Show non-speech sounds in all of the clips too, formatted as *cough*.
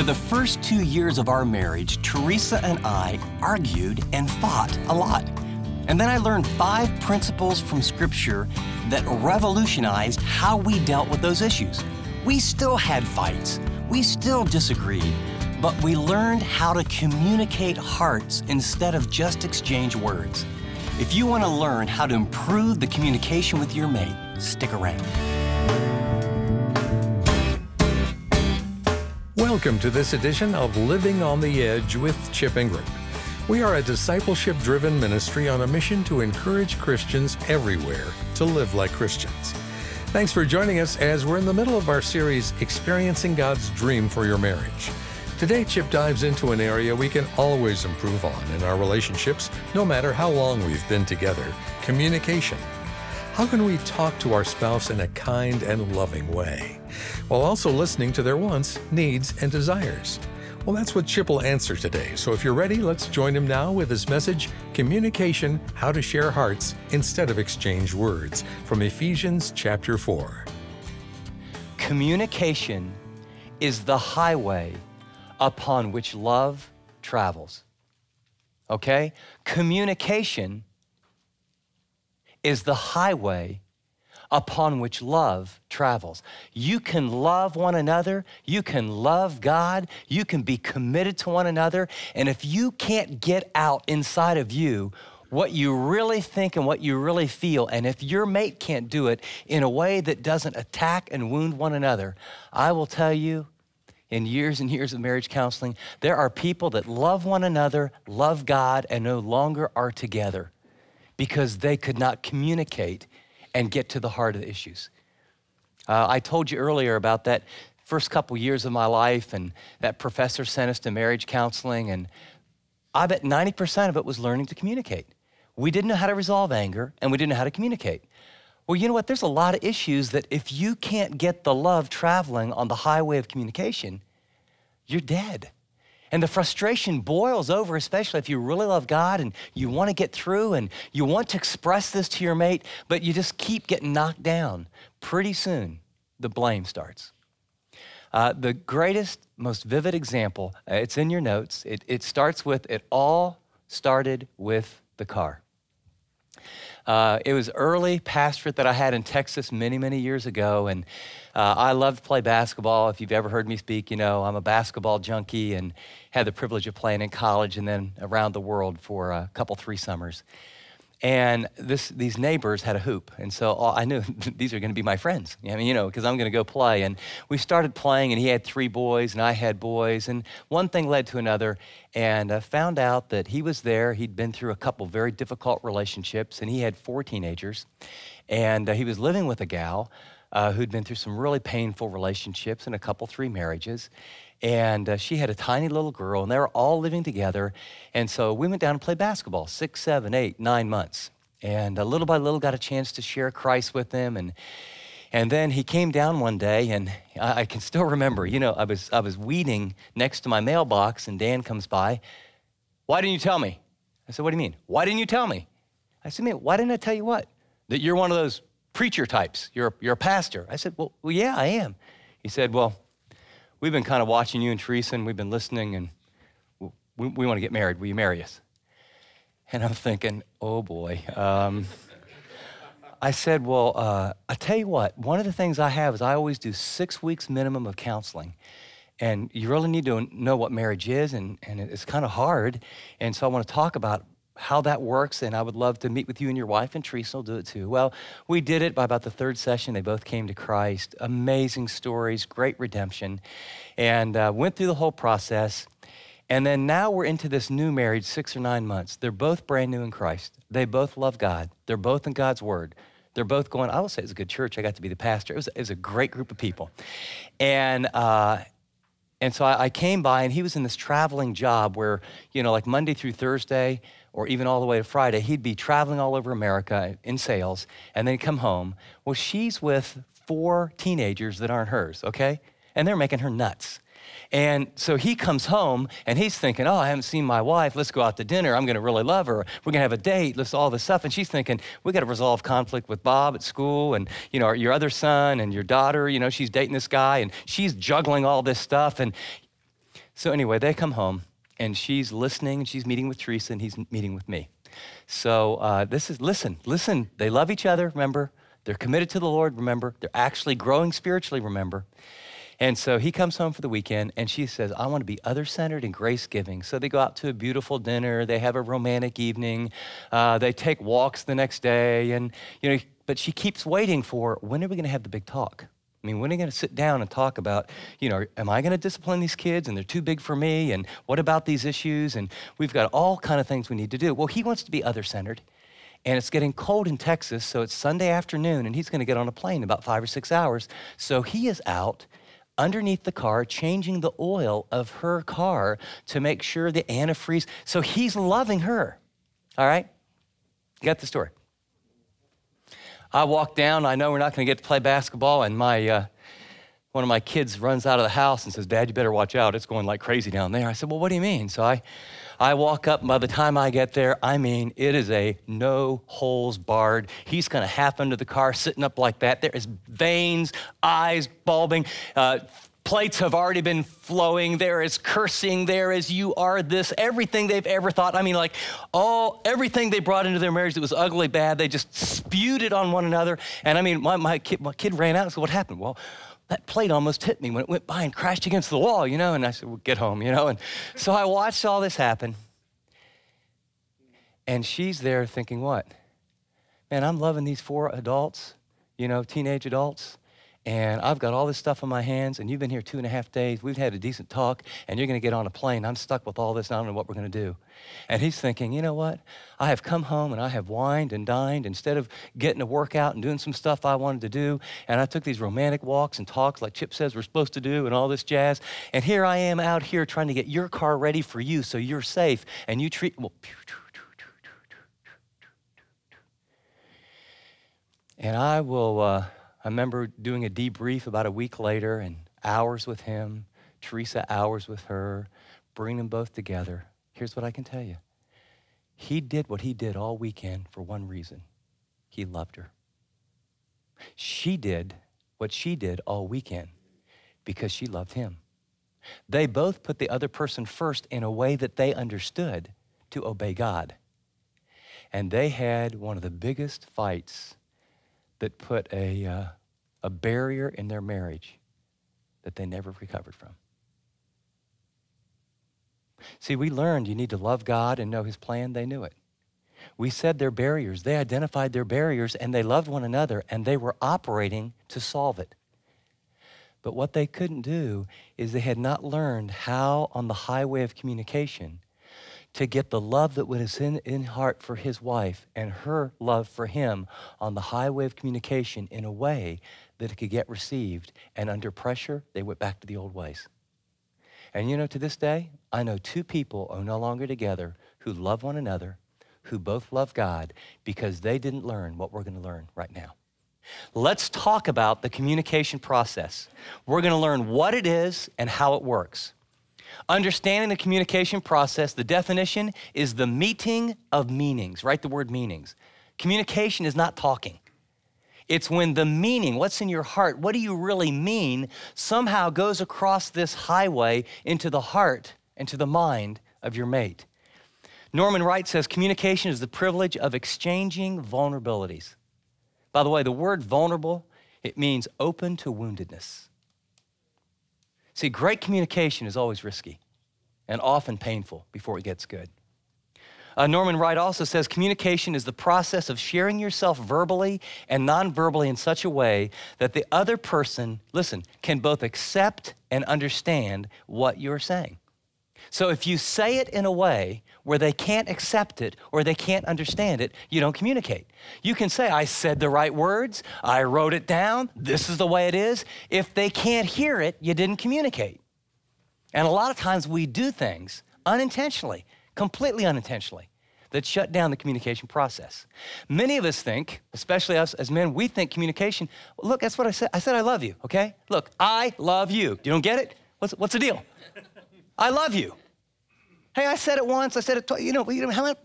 For the first two years of our marriage, Teresa and I argued and fought a lot. And then I learned five principles from Scripture that revolutionized how we dealt with those issues. We still had fights, we still disagreed, but we learned how to communicate hearts instead of just exchange words. If you want to learn how to improve the communication with your mate, stick around. Welcome to this edition of Living on the Edge with Chip Ingram. We are a discipleship driven ministry on a mission to encourage Christians everywhere to live like Christians. Thanks for joining us as we're in the middle of our series, Experiencing God's Dream for Your Marriage. Today, Chip dives into an area we can always improve on in our relationships, no matter how long we've been together communication. How can we talk to our spouse in a kind and loving way, while also listening to their wants, needs, and desires? Well, that's what Chip will answer today. So if you're ready, let's join him now with his message Communication How to Share Hearts Instead of Exchange Words from Ephesians chapter 4. Communication is the highway upon which love travels. Okay? Communication is the highway upon which love travels. You can love one another, you can love God, you can be committed to one another, and if you can't get out inside of you what you really think and what you really feel, and if your mate can't do it in a way that doesn't attack and wound one another, I will tell you, in years and years of marriage counseling, there are people that love one another, love God, and no longer are together because they could not communicate and get to the heart of the issues. Uh, I told you earlier about that first couple years of my life, and that professor sent us to marriage counseling, and I bet 90% of it was learning to communicate. We didn't know how to resolve anger, and we didn't know how to communicate. Well, you know what? There's a lot of issues that if you can't get the love traveling on the highway of communication, you're dead. And the frustration boils over, especially if you really love God and you want to get through and you want to express this to your mate, but you just keep getting knocked down. Pretty soon, the blame starts. Uh, the greatest, most vivid example, uh, it's in your notes. It, it starts with, it all started with the car. Uh, it was early pastorate that I had in Texas many, many years ago, and uh, I love to play basketball. If you've ever heard me speak, you know I'm a basketball junkie and had the privilege of playing in college and then around the world for a couple, three summers. And this, these neighbors had a hoop. And so I knew *laughs* these are going to be my friends. I mean, you know, because I'm going to go play. And we started playing, and he had three boys, and I had boys. And one thing led to another. And I found out that he was there. He'd been through a couple very difficult relationships, and he had four teenagers. And uh, he was living with a gal uh, who'd been through some really painful relationships and a couple, three marriages. And uh, she had a tiny little girl, and they were all living together. And so we went down and played basketball six, seven, eight, nine months. And uh, little by little, got a chance to share Christ with them. And and then he came down one day, and I, I, can still remember. You know, I was I was weeding next to my mailbox, and Dan comes by. Why didn't you tell me? I said, What do you mean? Why didn't you tell me? I said, Man, why didn't I tell you what? That you're one of those preacher types. You're, you're a pastor. I said, well, well, yeah, I am. He said, Well, we've been kind of watching you and Teresa, and we've been listening, and we, we want to get married. Will you marry us? And I'm thinking, Oh boy. Um, I said, Well, uh, I tell you what, one of the things I have is I always do six weeks minimum of counseling. And you really need to know what marriage is, and, and it's kind of hard. And so I want to talk about how that works, and I would love to meet with you and your wife, and Teresa will do it too. Well, we did it by about the third session. They both came to Christ. Amazing stories, great redemption, and uh, went through the whole process. And then now we're into this new marriage, six or nine months. They're both brand new in Christ. They both love God. They're both in God's Word. They're both going, I will say it's a good church. I got to be the pastor. It was, it was a great group of people. And, uh, and so I, I came by, and he was in this traveling job where, you know, like Monday through Thursday, or even all the way to Friday, he'd be traveling all over America in sales and then come home. Well, she's with four teenagers that aren't hers, okay? And they're making her nuts. And so he comes home and he's thinking, oh, I haven't seen my wife. Let's go out to dinner. I'm going to really love her. We're going to have a date. Let's all this stuff. And she's thinking, we got to resolve conflict with Bob at school and, you know, your other son and your daughter, you know, she's dating this guy and she's juggling all this stuff. And So, anyway, they come home and she's listening, and she's meeting with Teresa, and he's meeting with me. So, uh, this is, listen, listen, they love each other, remember? They're committed to the Lord, remember? They're actually growing spiritually, remember? And so he comes home for the weekend and she says, I want to be other centered and grace giving. So they go out to a beautiful dinner. They have a romantic evening. Uh, they take walks the next day. And, you know, but she keeps waiting for when are we going to have the big talk? I mean, when are we going to sit down and talk about, you know, am I going to discipline these kids and they're too big for me? And what about these issues? And we've got all kind of things we need to do. Well, he wants to be other centered. And it's getting cold in Texas, so it's Sunday afternoon, and he's going to get on a plane in about five or six hours. So he is out underneath the car, changing the oil of her car to make sure the antifreeze. So he's loving her. All right? You got the story. I walk down. I know we're not going to get to play basketball, and my uh, one of my kids runs out of the house and says, "Dad, you better watch out. It's going like crazy down there." I said, "Well, what do you mean?" So I I walk up, by the time I get there, I mean, it is a no holes barred. He's going to half under the car sitting up like that. There is veins, eyes bulbing. Uh, plates have already been flowing. There is cursing. There is you are this. Everything they've ever thought. I mean, like all everything they brought into their marriage that was ugly, bad. They just spewed it on one another. And I mean, my, my, kid, my kid ran out and said, "What happened?" Well, that plate almost hit me when it went by and crashed against the wall, you know? And I said, well, get home, you know? And so I watched all this happen. And she's there thinking, what? Man, I'm loving these four adults, you know, teenage adults. And I've got all this stuff on my hands, and you've been here two and a half days. We've had a decent talk, and you're going to get on a plane. I'm stuck with all this, and I don't know what we're going to do. And he's thinking, you know what? I have come home and I have wined and dined instead of getting a workout and doing some stuff I wanted to do. And I took these romantic walks and talks like Chip says we're supposed to do, and all this jazz. And here I am out here trying to get your car ready for you so you're safe, and you treat, well, and I will. Uh, I remember doing a debrief about a week later and hours with him, Teresa hours with her, bring them both together. Here's what I can tell you he did what he did all weekend for one reason he loved her. She did what she did all weekend because she loved him. They both put the other person first in a way that they understood to obey God. And they had one of the biggest fights that put a, uh, a barrier in their marriage that they never recovered from. See, we learned you need to love God and know His plan. They knew it. We said their barriers. They identified their barriers and they loved one another and they were operating to solve it. But what they couldn't do is they had not learned how, on the highway of communication, to get the love that was in, in heart for his wife and her love for him on the highway of communication in a way that it could get received. And under pressure, they went back to the old ways. And you know, to this day, I know two people are no longer together who love one another, who both love God, because they didn't learn what we're going to learn right now. Let's talk about the communication process. We're going to learn what it is and how it works. Understanding the communication process, the definition is the meeting of meanings. Write the word meanings. Communication is not talking. It's when the meaning, what's in your heart, what do you really mean, somehow goes across this highway into the heart and to the mind of your mate. Norman Wright says communication is the privilege of exchanging vulnerabilities. By the way, the word vulnerable, it means open to woundedness. See, great communication is always risky and often painful before it gets good. Uh, Norman Wright also says communication is the process of sharing yourself verbally and nonverbally in such a way that the other person, listen, can both accept and understand what you're saying. So if you say it in a way where they can't accept it or they can't understand it, you don't communicate. You can say, I said the right words, I wrote it down, this is the way it is. If they can't hear it, you didn't communicate. And a lot of times we do things unintentionally, completely unintentionally, that shut down the communication process. Many of us think, especially us as men, we think communication, look, that's what I said. I said I love you, okay? Look, I love you. You don't get it? What's, what's the deal? I love you. Hey, I said it once, I said it twice. You know, you know how many?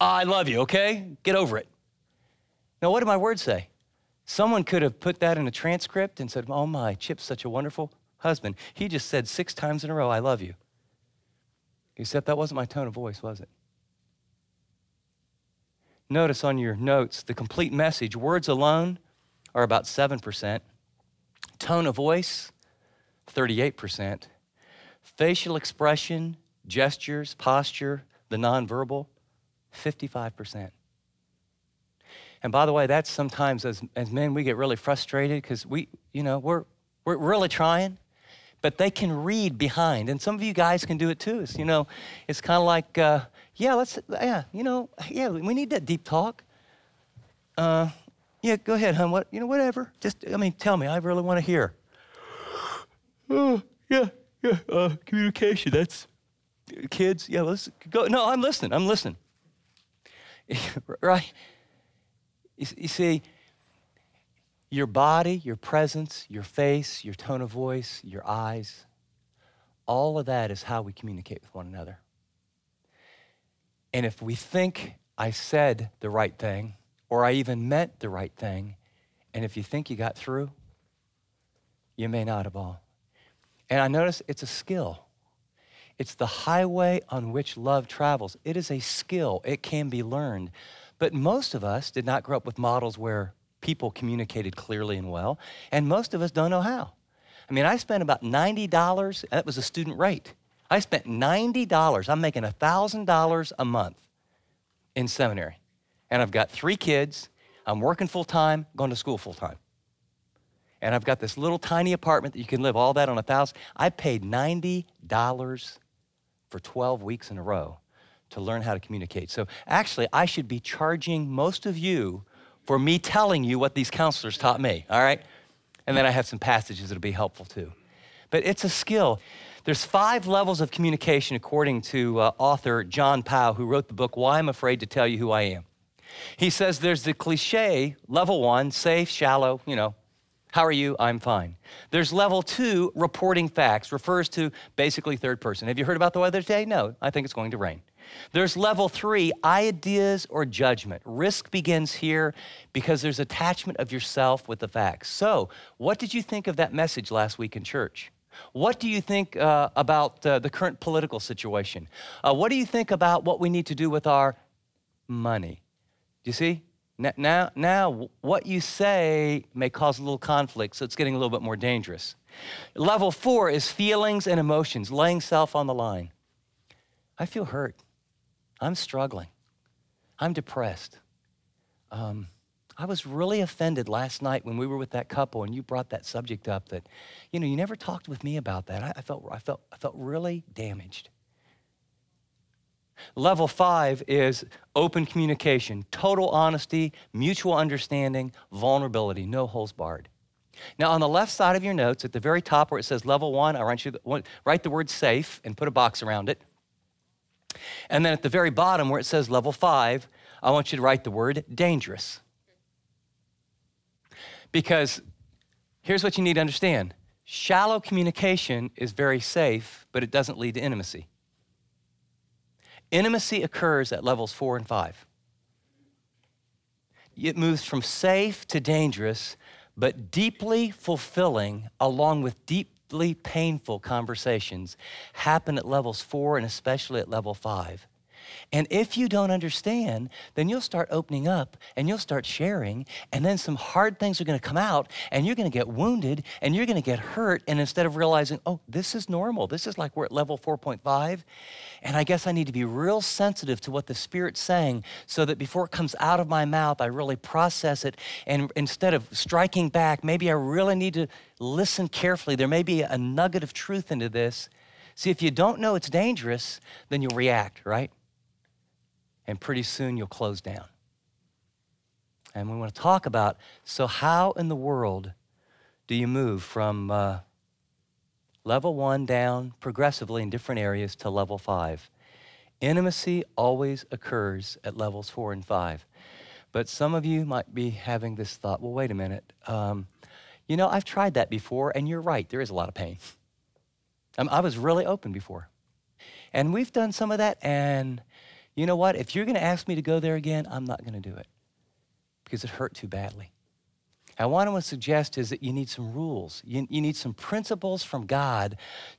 I love you, okay? Get over it. Now, what did my words say? Someone could have put that in a transcript and said, Oh my, Chip's such a wonderful husband. He just said six times in a row, I love you. Except that wasn't my tone of voice, was it? Notice on your notes the complete message. Words alone are about 7%. Tone of voice, 38%. Facial expression, gestures, posture, the nonverbal, 55%. And by the way, that's sometimes as, as men, we get really frustrated because we, you know, we're, we're really trying, but they can read behind. And some of you guys can do it too. It's, you know, it's kind of like, uh, yeah, let's, yeah, you know, yeah, we need that deep talk. Uh, yeah, go ahead, hon. What, you know, whatever. Just, I mean, tell me. I really want to hear. Oh, yeah, yeah. Uh, communication. That's kids. Yeah, let's go. No, I'm listening. I'm listening. *laughs* right? You, you see, your body, your presence, your face, your tone of voice, your eyes, all of that is how we communicate with one another. And if we think I said the right thing, or I even meant the right thing, and if you think you got through, you may not have all. And I notice it's a skill. It's the highway on which love travels. It is a skill, it can be learned. But most of us did not grow up with models where people communicated clearly and well, and most of us don't know how. I mean, I spent about $90, that was a student rate. I spent $90, I'm making $1,000 a month in seminary. And I've got three kids, I'm working full time, going to school full time. And I've got this little tiny apartment that you can live all that on a thousand. I paid $90 for 12 weeks in a row to learn how to communicate. So actually, I should be charging most of you for me telling you what these counselors taught me, all right? And then I have some passages that'll be helpful too. But it's a skill. There's five levels of communication according to uh, author John Powell, who wrote the book Why I'm Afraid to Tell You Who I Am. He says there's the cliche, level one, safe, shallow, you know, how are you? I'm fine. There's level two, reporting facts, refers to basically third person. Have you heard about the weather today? No, I think it's going to rain. There's level three, ideas or judgment. Risk begins here because there's attachment of yourself with the facts. So, what did you think of that message last week in church? What do you think uh, about uh, the current political situation? Uh, what do you think about what we need to do with our money? Do you see? Now, now, what you say may cause a little conflict, so it's getting a little bit more dangerous. Level four is feelings and emotions, laying self on the line. I feel hurt. I'm struggling. I'm depressed. Um, I was really offended last night when we were with that couple and you brought that subject up that, you know, you never talked with me about that. I, I felt, I, felt, I felt really damaged. Level five is open communication, total honesty, mutual understanding, vulnerability, no holes barred. Now, on the left side of your notes, at the very top where it says level one, I want you to write the word safe and put a box around it. And then at the very bottom where it says level five, I want you to write the word dangerous. Because here's what you need to understand shallow communication is very safe, but it doesn't lead to intimacy. Intimacy occurs at levels four and five. It moves from safe to dangerous, but deeply fulfilling, along with deeply painful conversations, happen at levels four and especially at level five. And if you don't understand, then you'll start opening up and you'll start sharing, and then some hard things are going to come out, and you're going to get wounded and you're going to get hurt. And instead of realizing, oh, this is normal, this is like we're at level 4.5, and I guess I need to be real sensitive to what the Spirit's saying so that before it comes out of my mouth, I really process it. And instead of striking back, maybe I really need to listen carefully. There may be a nugget of truth into this. See, if you don't know it's dangerous, then you'll react, right? And pretty soon you'll close down. And we want to talk about so, how in the world do you move from uh, level one down progressively in different areas to level five? Intimacy always occurs at levels four and five. But some of you might be having this thought well, wait a minute. Um, you know, I've tried that before, and you're right, there is a lot of pain. Um, I was really open before. And we've done some of that, and you know what? If you're going to ask me to go there again, I'm not going to do it because it hurt too badly. And what I want to suggest is that you need some rules. You, you need some principles from God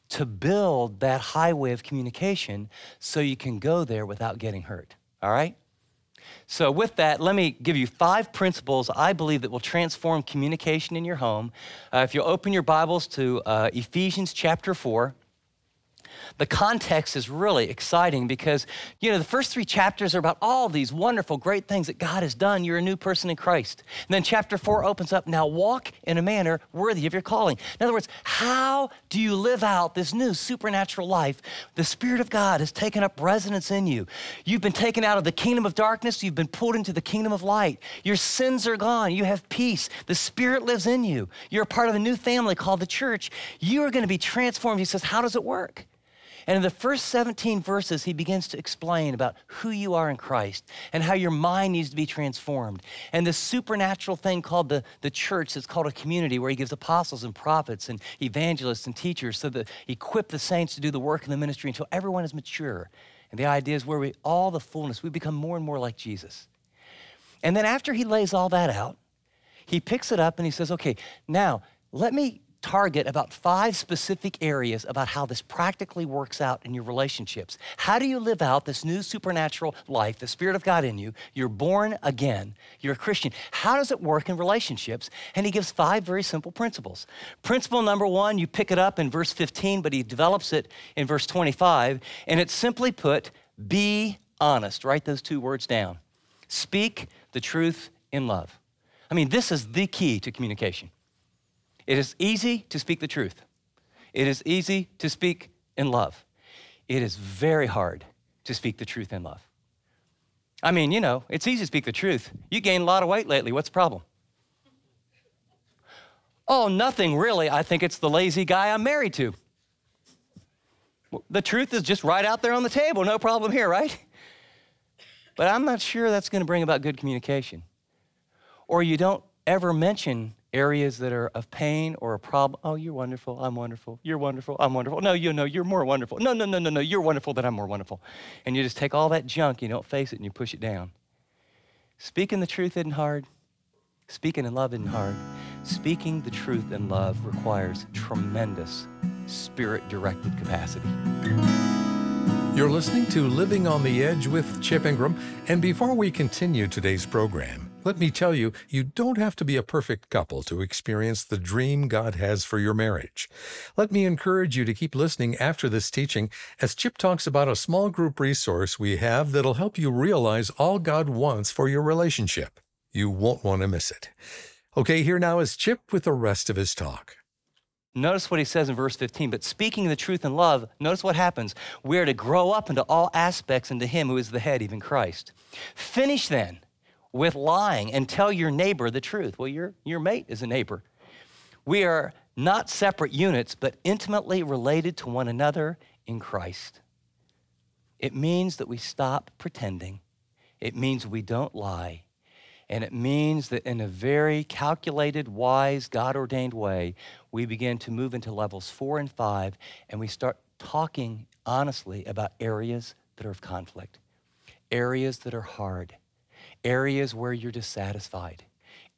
to build that highway of communication so you can go there without getting hurt. All right? So, with that, let me give you five principles I believe that will transform communication in your home. Uh, if you'll open your Bibles to uh, Ephesians chapter 4, the context is really exciting because, you know, the first three chapters are about all these wonderful, great things that God has done. You're a new person in Christ. And then chapter four opens up now walk in a manner worthy of your calling. In other words, how do you live out this new supernatural life? The Spirit of God has taken up residence in you. You've been taken out of the kingdom of darkness, you've been pulled into the kingdom of light. Your sins are gone, you have peace. The Spirit lives in you. You're a part of a new family called the church. You are going to be transformed. He says, How does it work? And in the first 17 verses, he begins to explain about who you are in Christ and how your mind needs to be transformed. And this supernatural thing called the, the church is called a community where he gives apostles and prophets and evangelists and teachers so that he equip the saints to do the work in the ministry until everyone is mature. And the idea is where we, all the fullness, we become more and more like Jesus. And then after he lays all that out, he picks it up and he says, okay, now let me target about five specific areas about how this practically works out in your relationships. How do you live out this new supernatural life, the Spirit of God in you? You're born again, you're a Christian. How does it work in relationships? And he gives five very simple principles. Principle number one, you pick it up in verse 15, but he develops it in verse 25, and it's simply put, be honest. Write those two words down. Speak the truth in love. I mean, this is the key to communication. It is easy to speak the truth. It is easy to speak in love. It is very hard to speak the truth in love. I mean, you know, it's easy to speak the truth. You gained a lot of weight lately. What's the problem? Oh, nothing really. I think it's the lazy guy I'm married to. The truth is just right out there on the table. No problem here, right? But I'm not sure that's going to bring about good communication. Or you don't ever mention areas that are of pain or a problem. Oh, you're wonderful. I'm wonderful. You're wonderful. I'm wonderful. No, you know, you're more wonderful. No, no, no, no, no. You're wonderful, but I'm more wonderful. And you just take all that junk, you don't face it, and you push it down. Speaking the truth isn't hard. Speaking in love isn't hard. Speaking the truth in love requires tremendous spirit directed capacity. You're listening to Living on the Edge with Chip Ingram. And before we continue today's program, let me tell you, you don't have to be a perfect couple to experience the dream God has for your marriage. Let me encourage you to keep listening after this teaching as Chip talks about a small group resource we have that'll help you realize all God wants for your relationship. You won't want to miss it. Okay, here now is Chip with the rest of his talk. Notice what he says in verse 15, but speaking the truth in love, notice what happens. We're to grow up into all aspects into him who is the head, even Christ. Finish then with lying and tell your neighbor the truth. Well, your, your mate is a neighbor. We are not separate units, but intimately related to one another in Christ. It means that we stop pretending. It means we don't lie. And it means that in a very calculated, wise, God ordained way, we begin to move into levels four and five, and we start talking honestly about areas that are of conflict, areas that are hard, areas where you're dissatisfied,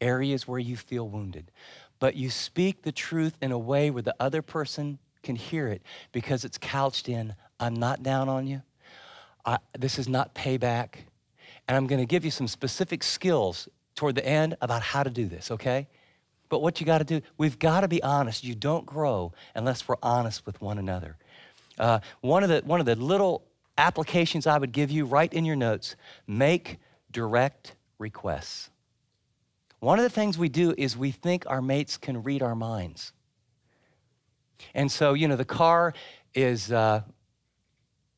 areas where you feel wounded. But you speak the truth in a way where the other person can hear it because it's couched in, I'm not down on you. I, this is not payback. And I'm going to give you some specific skills toward the end about how to do this, okay? But what you got to do, we've got to be honest. You don't grow unless we're honest with one another. Uh, one, of the, one of the little applications I would give you, write in your notes, make direct requests. One of the things we do is we think our mates can read our minds. And so, you know, the car is uh,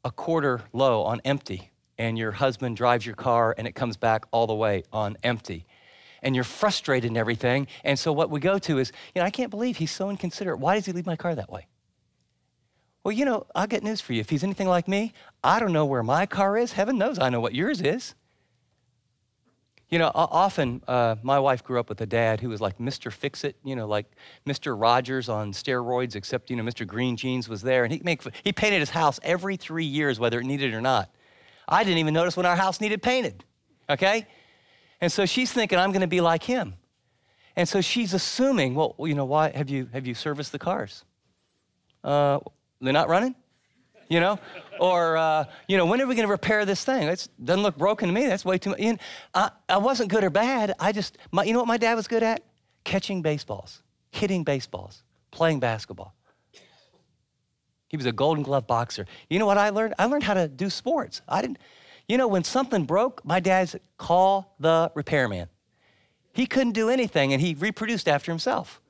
a quarter low on empty, and your husband drives your car and it comes back all the way on empty. And you're frustrated and everything. And so, what we go to is, you know, I can't believe he's so inconsiderate. Why does he leave my car that way? Well, you know, I'll get news for you. If he's anything like me, I don't know where my car is. Heaven knows I know what yours is. You know, often uh, my wife grew up with a dad who was like Mr. Fix It, you know, like Mr. Rogers on steroids, except, you know, Mr. Green Jeans was there. And he, make, he painted his house every three years, whether it needed or not. I didn't even notice when our house needed painted, okay? And so she's thinking, I'm going to be like him. And so she's assuming, well, you know, why have you have you serviced the cars? Uh, they're not running, you know, or uh, you know, when are we going to repair this thing? It doesn't look broken to me. That's way too much. I, I wasn't good or bad. I just, my, you know what my dad was good at? Catching baseballs, hitting baseballs, playing basketball. He was a Golden Glove boxer. You know what I learned? I learned how to do sports. I didn't. You know, when something broke, my dad's call the repairman. He couldn't do anything, and he reproduced after himself.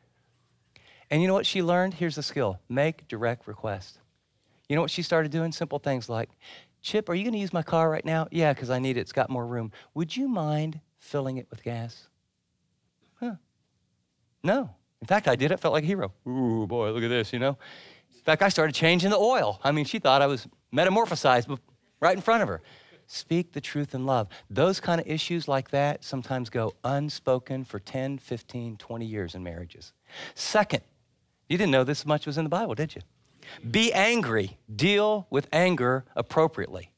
And you know what she learned? Here's the skill make direct requests. You know what she started doing? Simple things like, Chip, are you going to use my car right now? Yeah, because I need it. It's got more room. Would you mind filling it with gas? Huh. No. In fact, I did it, felt like a hero. Ooh, boy, look at this, you know? In fact, I started changing the oil. I mean, she thought I was metamorphosized right in front of her. Speak the truth in love. Those kind of issues like that sometimes go unspoken for 10, 15, 20 years in marriages. Second, you didn't know this much was in the Bible, did you? Be angry. Deal with anger appropriately.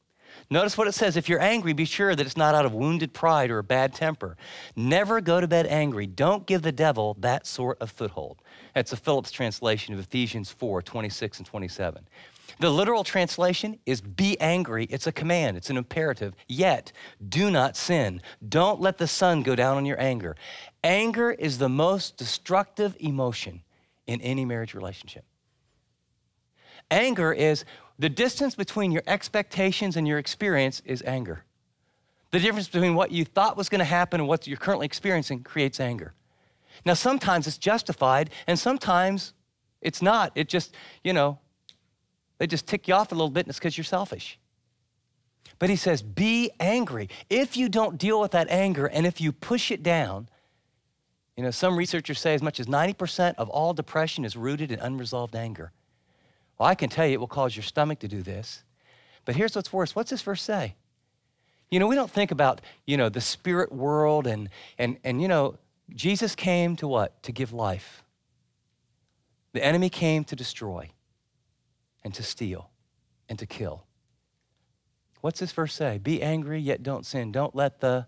Notice what it says. If you're angry, be sure that it's not out of wounded pride or a bad temper. Never go to bed angry. Don't give the devil that sort of foothold. That's a Phillips translation of Ephesians 4 26 and 27. The literal translation is be angry. It's a command, it's an imperative. Yet, do not sin. Don't let the sun go down on your anger. Anger is the most destructive emotion in any marriage relationship. Anger is the distance between your expectations and your experience is anger. The difference between what you thought was going to happen and what you're currently experiencing creates anger. Now, sometimes it's justified, and sometimes it's not. It just, you know, they just tick you off a little bit, and it's because you're selfish. But he says, be angry. If you don't deal with that anger and if you push it down, you know, some researchers say as much as 90% of all depression is rooted in unresolved anger. Well, I can tell you it will cause your stomach to do this. But here's what's worse. What's this verse say? You know, we don't think about, you know, the spirit world and and and you know, Jesus came to what? To give life. The enemy came to destroy and to steal and to kill. What's this verse say? Be angry, yet don't sin. Don't let the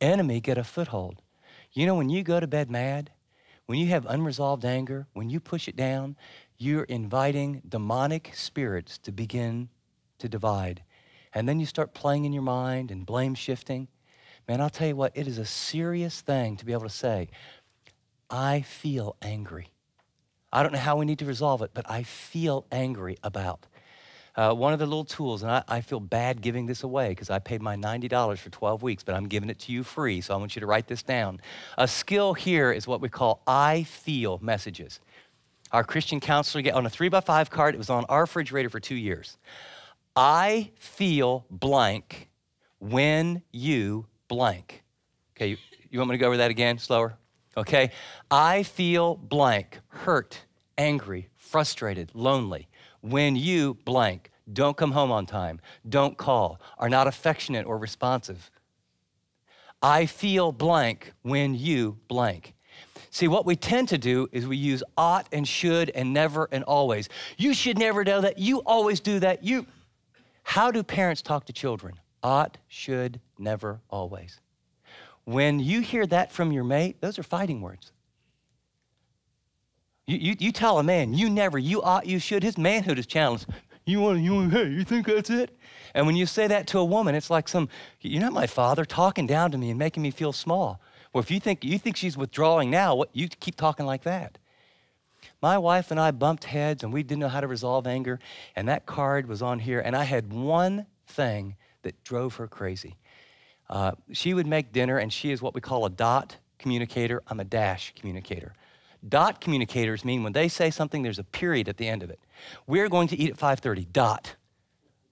enemy get a foothold. You know, when you go to bed mad, when you have unresolved anger, when you push it down, you're inviting demonic spirits to begin to divide. And then you start playing in your mind and blame shifting. Man, I'll tell you what, it is a serious thing to be able to say, I feel angry. I don't know how we need to resolve it, but I feel angry about. Uh, one of the little tools, and I, I feel bad giving this away because I paid my $90 for 12 weeks, but I'm giving it to you free, so I want you to write this down. A skill here is what we call I feel messages. Our Christian counselor on a three by five card, it was on our refrigerator for two years. I feel blank when you blank. Okay, you, you want me to go over that again slower? Okay? I feel blank, hurt, angry, frustrated, lonely when you blank. Don't come home on time, don't call, are not affectionate or responsive. I feel blank when you blank. See, what we tend to do is we use ought and should and never and always. You should never know that. You always do that. You. How do parents talk to children? Ought, should, never, always. When you hear that from your mate, those are fighting words. You, you, you tell a man, you never, you ought, you should, his manhood is challenged. You want, you want, hey, you think that's it? And when you say that to a woman, it's like some, you're not my father talking down to me and making me feel small. Well, if you think, you think she's withdrawing now, what, you keep talking like that. My wife and I bumped heads and we didn't know how to resolve anger, and that card was on here, and I had one thing that drove her crazy. Uh, she would make dinner, and she is what we call a dot communicator. I'm a dash communicator. Dot communicators mean when they say something, there's a period at the end of it. We're going to eat at 5:30. Dot.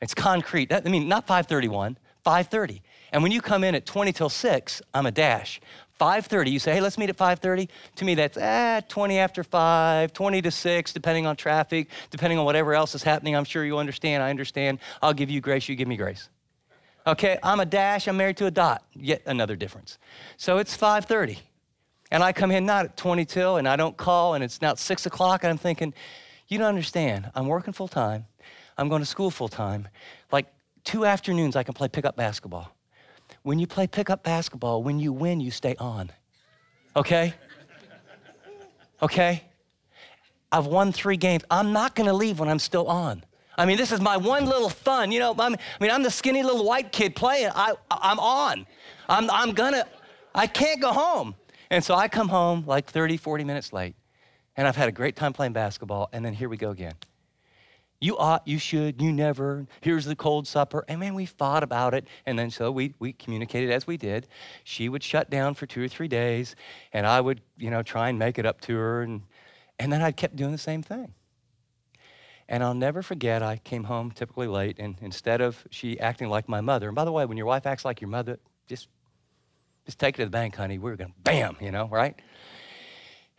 It's concrete. I mean, not 5:31. 5:30. And when you come in at 20 till 6, I'm a dash. 5.30 you say hey let's meet at 5.30 to me that's ah, 20 after 5 20 to 6 depending on traffic depending on whatever else is happening i'm sure you understand i understand i'll give you grace you give me grace Okay, I'm a dash, I'm married to a dot. Yet another difference. So it's 5:30. And I come in not at 20 till and I don't call and it's now six o'clock and I'm thinking, you don't understand. I'm working full time. I'm going to school full time. Like two afternoons I can play pickup basketball. When you play pickup basketball, when you win, you stay on. Okay? Okay? I've won three games. I'm not to leave when I'm still on. I mean, this is my one little fun. You know, I'm, I mean, I'm the skinny little white kid playing. I, I'm on. I'm, I'm gonna, I can't go home. And so I come home like 30, 40 minutes late, and I've had a great time playing basketball, and then here we go again. You ought, you should, you never, here's the cold supper. And man, we fought about it. And then so we, we communicated as we did. She would shut down for two or three days, and I would, you know, try and make it up to her. And, and then I kept doing the same thing. And I'll never forget, I came home typically late, and instead of she acting like my mother, and by the way, when your wife acts like your mother, just, just take it to the bank, honey. We're going to bam, you know, right?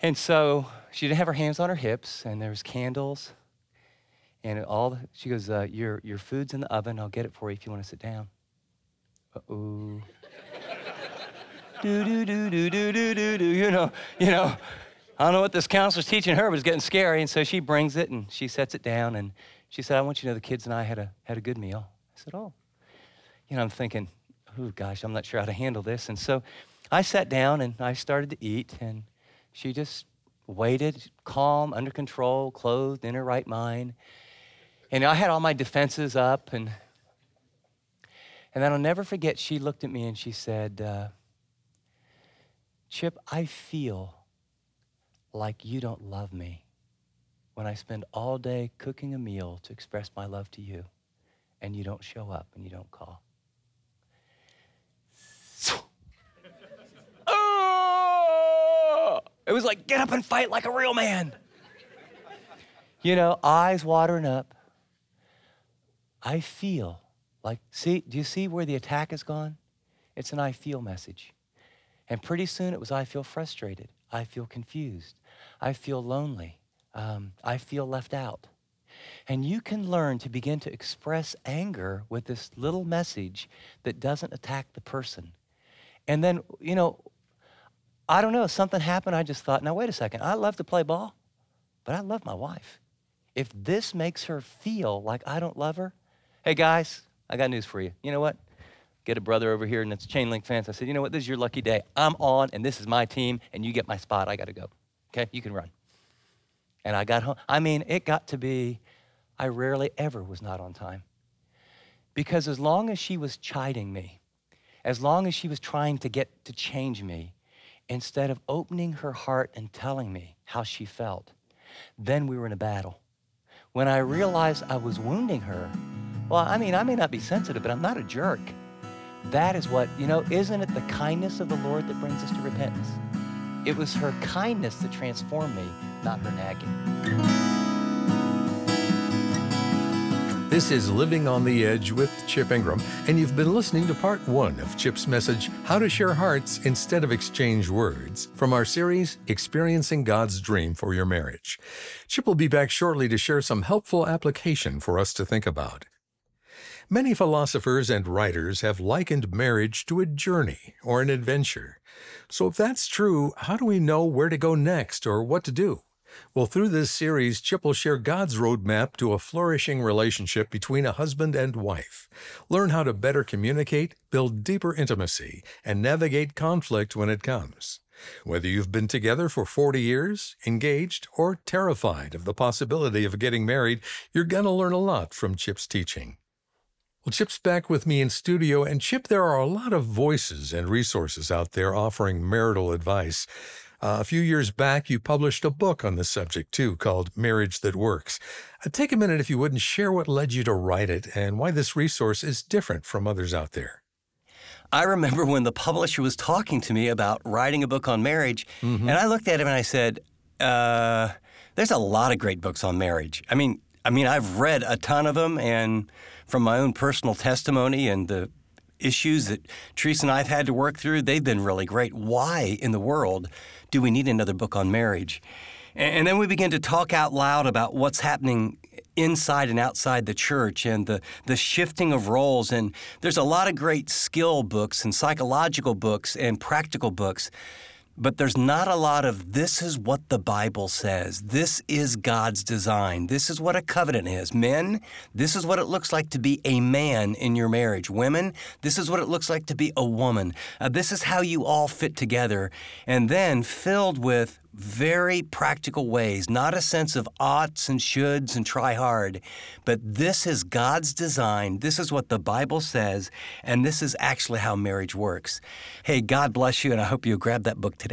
And so she didn't have her hands on her hips, and there was candles, and all she goes, uh, your, your food's in the oven. I'll get it for you if you want to sit down. Uh-oh. do, do, do, do, do, do, do, do. You know, you know, I don't know what this counselor's teaching her, but it's getting scary. And so she brings it and she sets it down. And she said, I want you to know the kids and I had a, had a good meal. I said, oh. You know, I'm thinking, oh, gosh, I'm not sure how to handle this. And so I sat down and I started to eat. And she just waited, calm, under control, clothed, in her right mind. And I had all my defenses up and and then I'll never forget, she looked at me and she said, uh, Chip, I feel like you don't love me when I spend all day cooking a meal to express my love to you and you don't show up and you don't call. *laughs* oh! It was like, get up and fight like a real man. You know, eyes watering up. I feel like, see, do you see where the attack has gone? It's an I feel message. And pretty soon it was I feel frustrated. I feel confused. I feel lonely. Um, I feel left out. And you can learn to begin to express anger with this little message that doesn't attack the person. And then, you know, I don't know, something happened. I just thought, now, wait a second. I love to play ball, but I love my wife. If this makes her feel like I don't love her, hey, guys, I got news for you. You know what? Get a brother over here and it's chain link fence. I said, you know what? This is your lucky day. I'm on, and this is my team, and you get my spot. I got to go. Okay, you can run. And I got home. I mean, it got to be, I rarely ever was not on time. Because as long as she was chiding me, as long as she was trying to get to change me, instead of opening her heart and telling me how she felt, then we were in a battle. When I realized I was wounding her, well, I mean, I may not be sensitive, but I'm not a jerk. That is what, you know, isn't it the kindness of the Lord that brings us to repentance? It was her kindness that transformed me, not her nagging. This is Living on the Edge with Chip Ingram, and you've been listening to part one of Chip's message, How to Share Hearts Instead of Exchange Words, from our series, Experiencing God's Dream for Your Marriage. Chip will be back shortly to share some helpful application for us to think about. Many philosophers and writers have likened marriage to a journey or an adventure. So, if that's true, how do we know where to go next or what to do? Well, through this series, Chip will share God's roadmap to a flourishing relationship between a husband and wife. Learn how to better communicate, build deeper intimacy, and navigate conflict when it comes. Whether you've been together for 40 years, engaged, or terrified of the possibility of getting married, you're going to learn a lot from Chip's teaching. Well, Chip's back with me in studio, and Chip, there are a lot of voices and resources out there offering marital advice. Uh, a few years back, you published a book on this subject too, called Marriage That Works. Uh, take a minute, if you would, and share what led you to write it and why this resource is different from others out there. I remember when the publisher was talking to me about writing a book on marriage, mm-hmm. and I looked at him and I said, uh, "There's a lot of great books on marriage. I mean, I mean, I've read a ton of them, and from my own personal testimony and the issues that Teresa and I have had to work through, they've been really great. Why in the world do we need another book on marriage? And then we begin to talk out loud about what's happening inside and outside the church and the, the shifting of roles. And there's a lot of great skill books and psychological books and practical books. But there's not a lot of this is what the Bible says. This is God's design. This is what a covenant is. Men, this is what it looks like to be a man in your marriage. Women, this is what it looks like to be a woman. Uh, this is how you all fit together. And then filled with very practical ways, not a sense of oughts and shoulds and try hard, but this is God's design. This is what the Bible says, and this is actually how marriage works. Hey, God bless you, and I hope you grab that book today.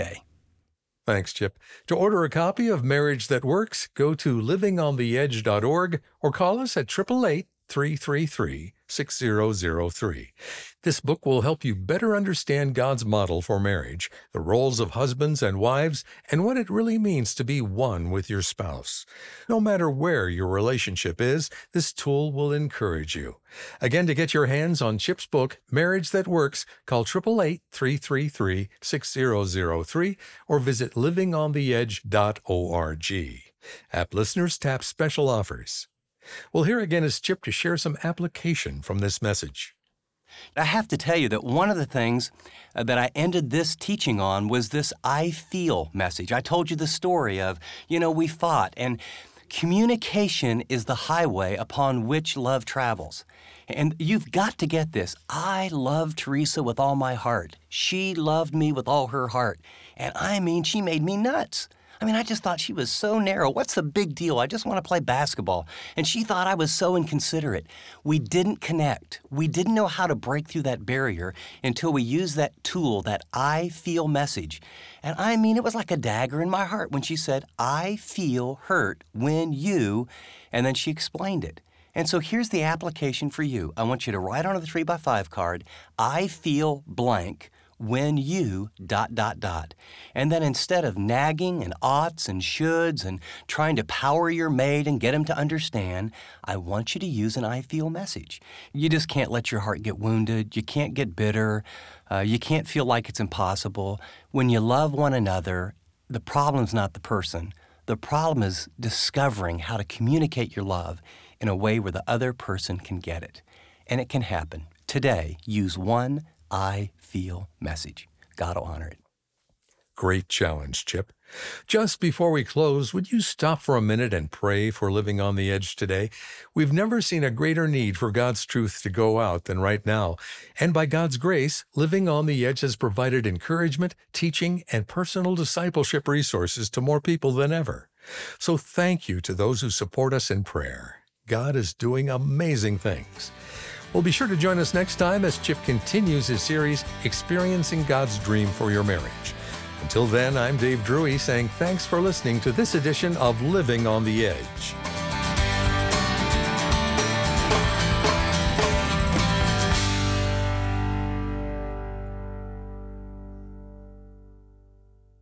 Thanks, Chip. To order a copy of Marriage That Works, go to livingontheedge.org or call us at 888 333 6003. This book will help you better understand God's model for marriage, the roles of husbands and wives, and what it really means to be one with your spouse. No matter where your relationship is, this tool will encourage you. Again, to get your hands on Chip's book, Marriage That Works, call 888 333 6003 or visit livingontheedge.org. App listeners tap special offers. Well, here again is Chip to share some application from this message. I have to tell you that one of the things uh, that I ended this teaching on was this I feel message. I told you the story of, you know, we fought, and communication is the highway upon which love travels. And you've got to get this. I love Theresa with all my heart. She loved me with all her heart. And I mean, she made me nuts. I mean, I just thought she was so narrow. What's the big deal? I just want to play basketball. And she thought I was so inconsiderate. We didn't connect. We didn't know how to break through that barrier until we used that tool, that I feel message. And I mean, it was like a dagger in my heart when she said, I feel hurt when you, and then she explained it. And so here's the application for you. I want you to write on the 3 by 5 card, I feel blank when you dot dot dot. And then instead of nagging and oughts and shoulds and trying to power your mate and get him to understand, I want you to use an I feel message. You just can't let your heart get wounded. You can't get bitter. Uh, you can't feel like it's impossible. When you love one another, the problem's not the person. The problem is discovering how to communicate your love in a way where the other person can get it. And it can happen. Today, use one I feel message. God will honor it. Great challenge, Chip. Just before we close, would you stop for a minute and pray for living on the edge today? We've never seen a greater need for God's truth to go out than right now. And by God's grace, Living on the Edge has provided encouragement, teaching, and personal discipleship resources to more people than ever. So thank you to those who support us in prayer. God is doing amazing things. Well, be sure to join us next time as Chip continues his series, Experiencing God's Dream for Your Marriage. Until then, I'm Dave Druey saying thanks for listening to this edition of Living on the Edge.